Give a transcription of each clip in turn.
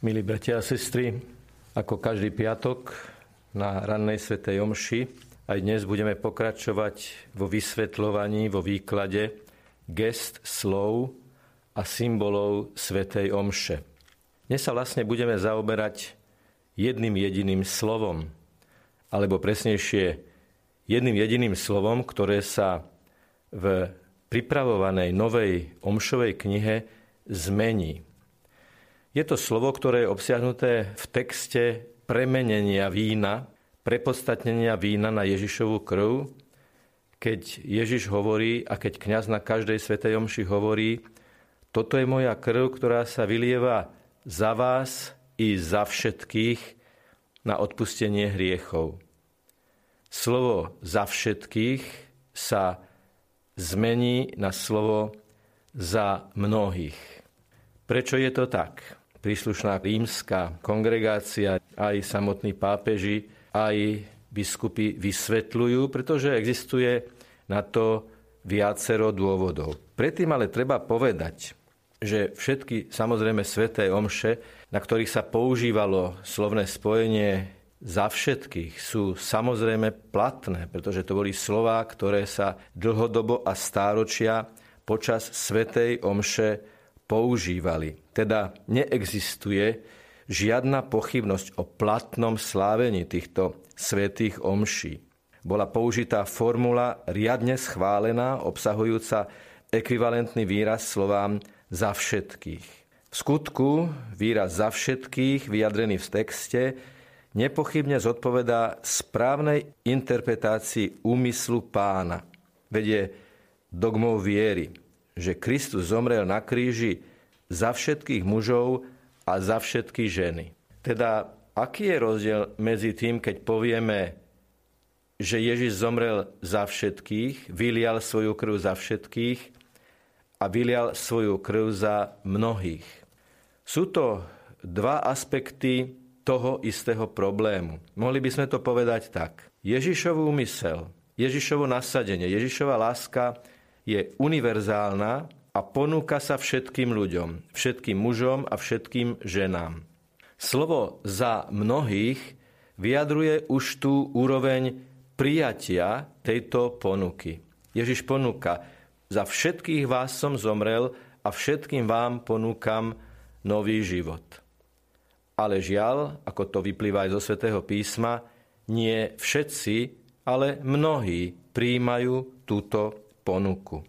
Milí bratia a sestry, ako každý piatok na rannej svetej omši, aj dnes budeme pokračovať vo vysvetľovaní, vo výklade gest slov a symbolov svetej omše. Dnes sa vlastne budeme zaoberať jedným jediným slovom, alebo presnejšie jedným jediným slovom, ktoré sa v pripravovanej novej omšovej knihe zmení. Je to slovo, ktoré je obsiahnuté v texte premenenia vína, prepodstatnenia vína na Ježišovú krv, keď Ježiš hovorí a keď kňaz na každej svetej omši hovorí, toto je moja krv, ktorá sa vylieva za vás i za všetkých na odpustenie hriechov. Slovo za všetkých sa zmení na slovo za mnohých. Prečo je to tak? Príslušná rímska kongregácia, aj samotní pápeži, aj biskupy vysvetľujú, pretože existuje na to viacero dôvodov. Predtým ale treba povedať, že všetky samozrejme sveté omše, na ktorých sa používalo slovné spojenie za všetkých, sú samozrejme platné, pretože to boli slová, ktoré sa dlhodobo a stáročia počas svetej omše používali. Teda neexistuje žiadna pochybnosť o platnom slávení týchto svetých omší. Bola použitá formula riadne schválená, obsahujúca ekvivalentný výraz slovám za všetkých. V skutku výraz za všetkých, vyjadrený v texte, nepochybne zodpovedá správnej interpretácii úmyslu pána. Vedie dogmou viery že Kristus zomrel na kríži za všetkých mužov a za všetky ženy. Teda, aký je rozdiel medzi tým, keď povieme, že Ježiš zomrel za všetkých, vylial svoju krv za všetkých a vylial svoju krv za mnohých. Sú to dva aspekty toho istého problému. Mohli by sme to povedať tak. Ježišovú úmysel, Ježišovo nasadenie, Ježišova láska je univerzálna a ponúka sa všetkým ľuďom, všetkým mužom a všetkým ženám. Slovo za mnohých vyjadruje už tú úroveň prijatia tejto ponuky. Ježiš ponúka, za všetkých vás som zomrel a všetkým vám ponúkam nový život. Ale žiaľ, ako to vyplýva aj zo svätého písma, nie všetci, ale mnohí príjmajú túto ponuku.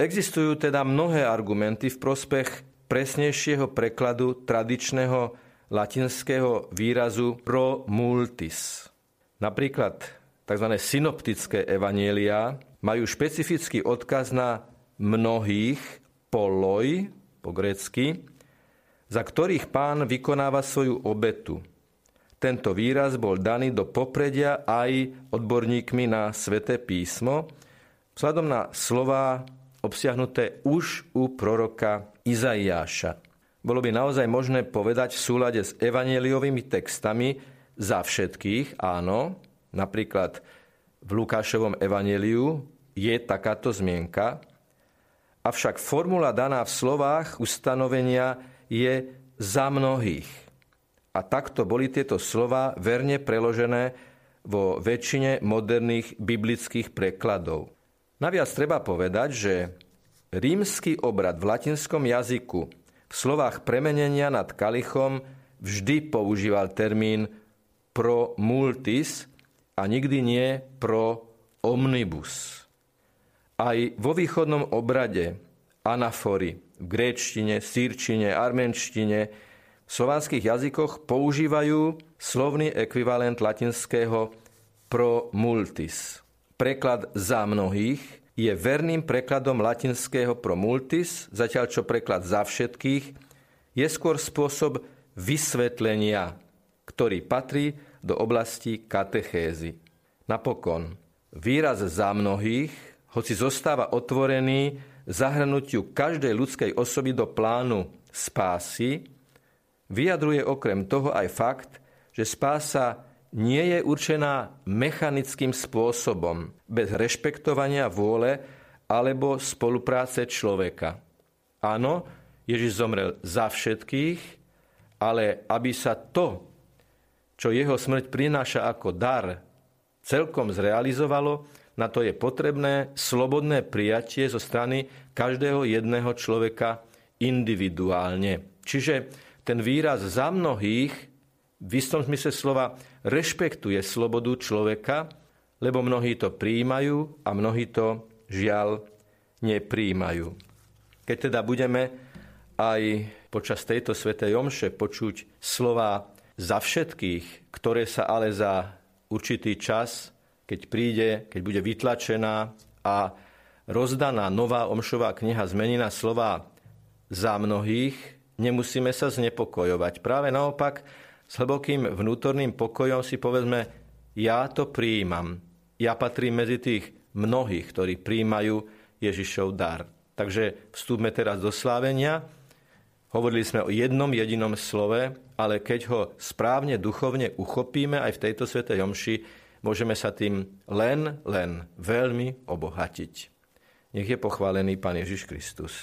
Existujú teda mnohé argumenty v prospech presnejšieho prekladu tradičného latinského výrazu pro multis. Napríklad tzv. synoptické evanielia majú špecifický odkaz na mnohých poloj, po grécky, za ktorých pán vykonáva svoju obetu. Tento výraz bol daný do popredia aj odborníkmi na sväté písmo, vzhľadom na slová obsiahnuté už u proroka Izaiáša. Bolo by naozaj možné povedať v súlade s evaneliovými textami za všetkých, áno, napríklad v Lukášovom evaneliu je takáto zmienka, avšak formula daná v slovách ustanovenia je za mnohých. A takto boli tieto slova verne preložené vo väčšine moderných biblických prekladov. Naviac treba povedať, že rímsky obrad v latinskom jazyku v slovách premenenia nad kalichom vždy používal termín pro multis a nikdy nie pro omnibus. Aj vo východnom obrade anafory v gréčtine, sírčine, armenštine, v slovanských jazykoch používajú slovný ekvivalent latinského pro multis preklad za mnohých je verným prekladom latinského pro multis, zatiaľ čo preklad za všetkých je skôr spôsob vysvetlenia, ktorý patrí do oblasti katechézy. Napokon, výraz za mnohých, hoci zostáva otvorený zahrnutiu každej ľudskej osoby do plánu spásy, vyjadruje okrem toho aj fakt, že spása nie je určená mechanickým spôsobom, bez rešpektovania vôle alebo spolupráce človeka. Áno, Ježiš zomrel za všetkých, ale aby sa to, čo jeho smrť prináša ako dar, celkom zrealizovalo, na to je potrebné slobodné prijatie zo strany každého jedného človeka individuálne. Čiže ten výraz za mnohých v istom zmysle slova rešpektuje slobodu človeka, lebo mnohí to príjmajú a mnohí to žiaľ nepríjmajú. Keď teda budeme aj počas tejto svetej omše počuť slova za všetkých, ktoré sa ale za určitý čas, keď príde, keď bude vytlačená a rozdaná nová omšová kniha zmení na slova za mnohých, nemusíme sa znepokojovať. Práve naopak, s hlbokým vnútorným pokojom si povedzme, ja to príjmam. Ja patrím medzi tých mnohých, ktorí príjmajú Ježišov dar. Takže vstúpme teraz do slávenia. Hovorili sme o jednom jedinom slove, ale keď ho správne duchovne uchopíme aj v tejto svetej omši, môžeme sa tým len, len veľmi obohatiť. Nech je pochválený Pán Ježiš Kristus.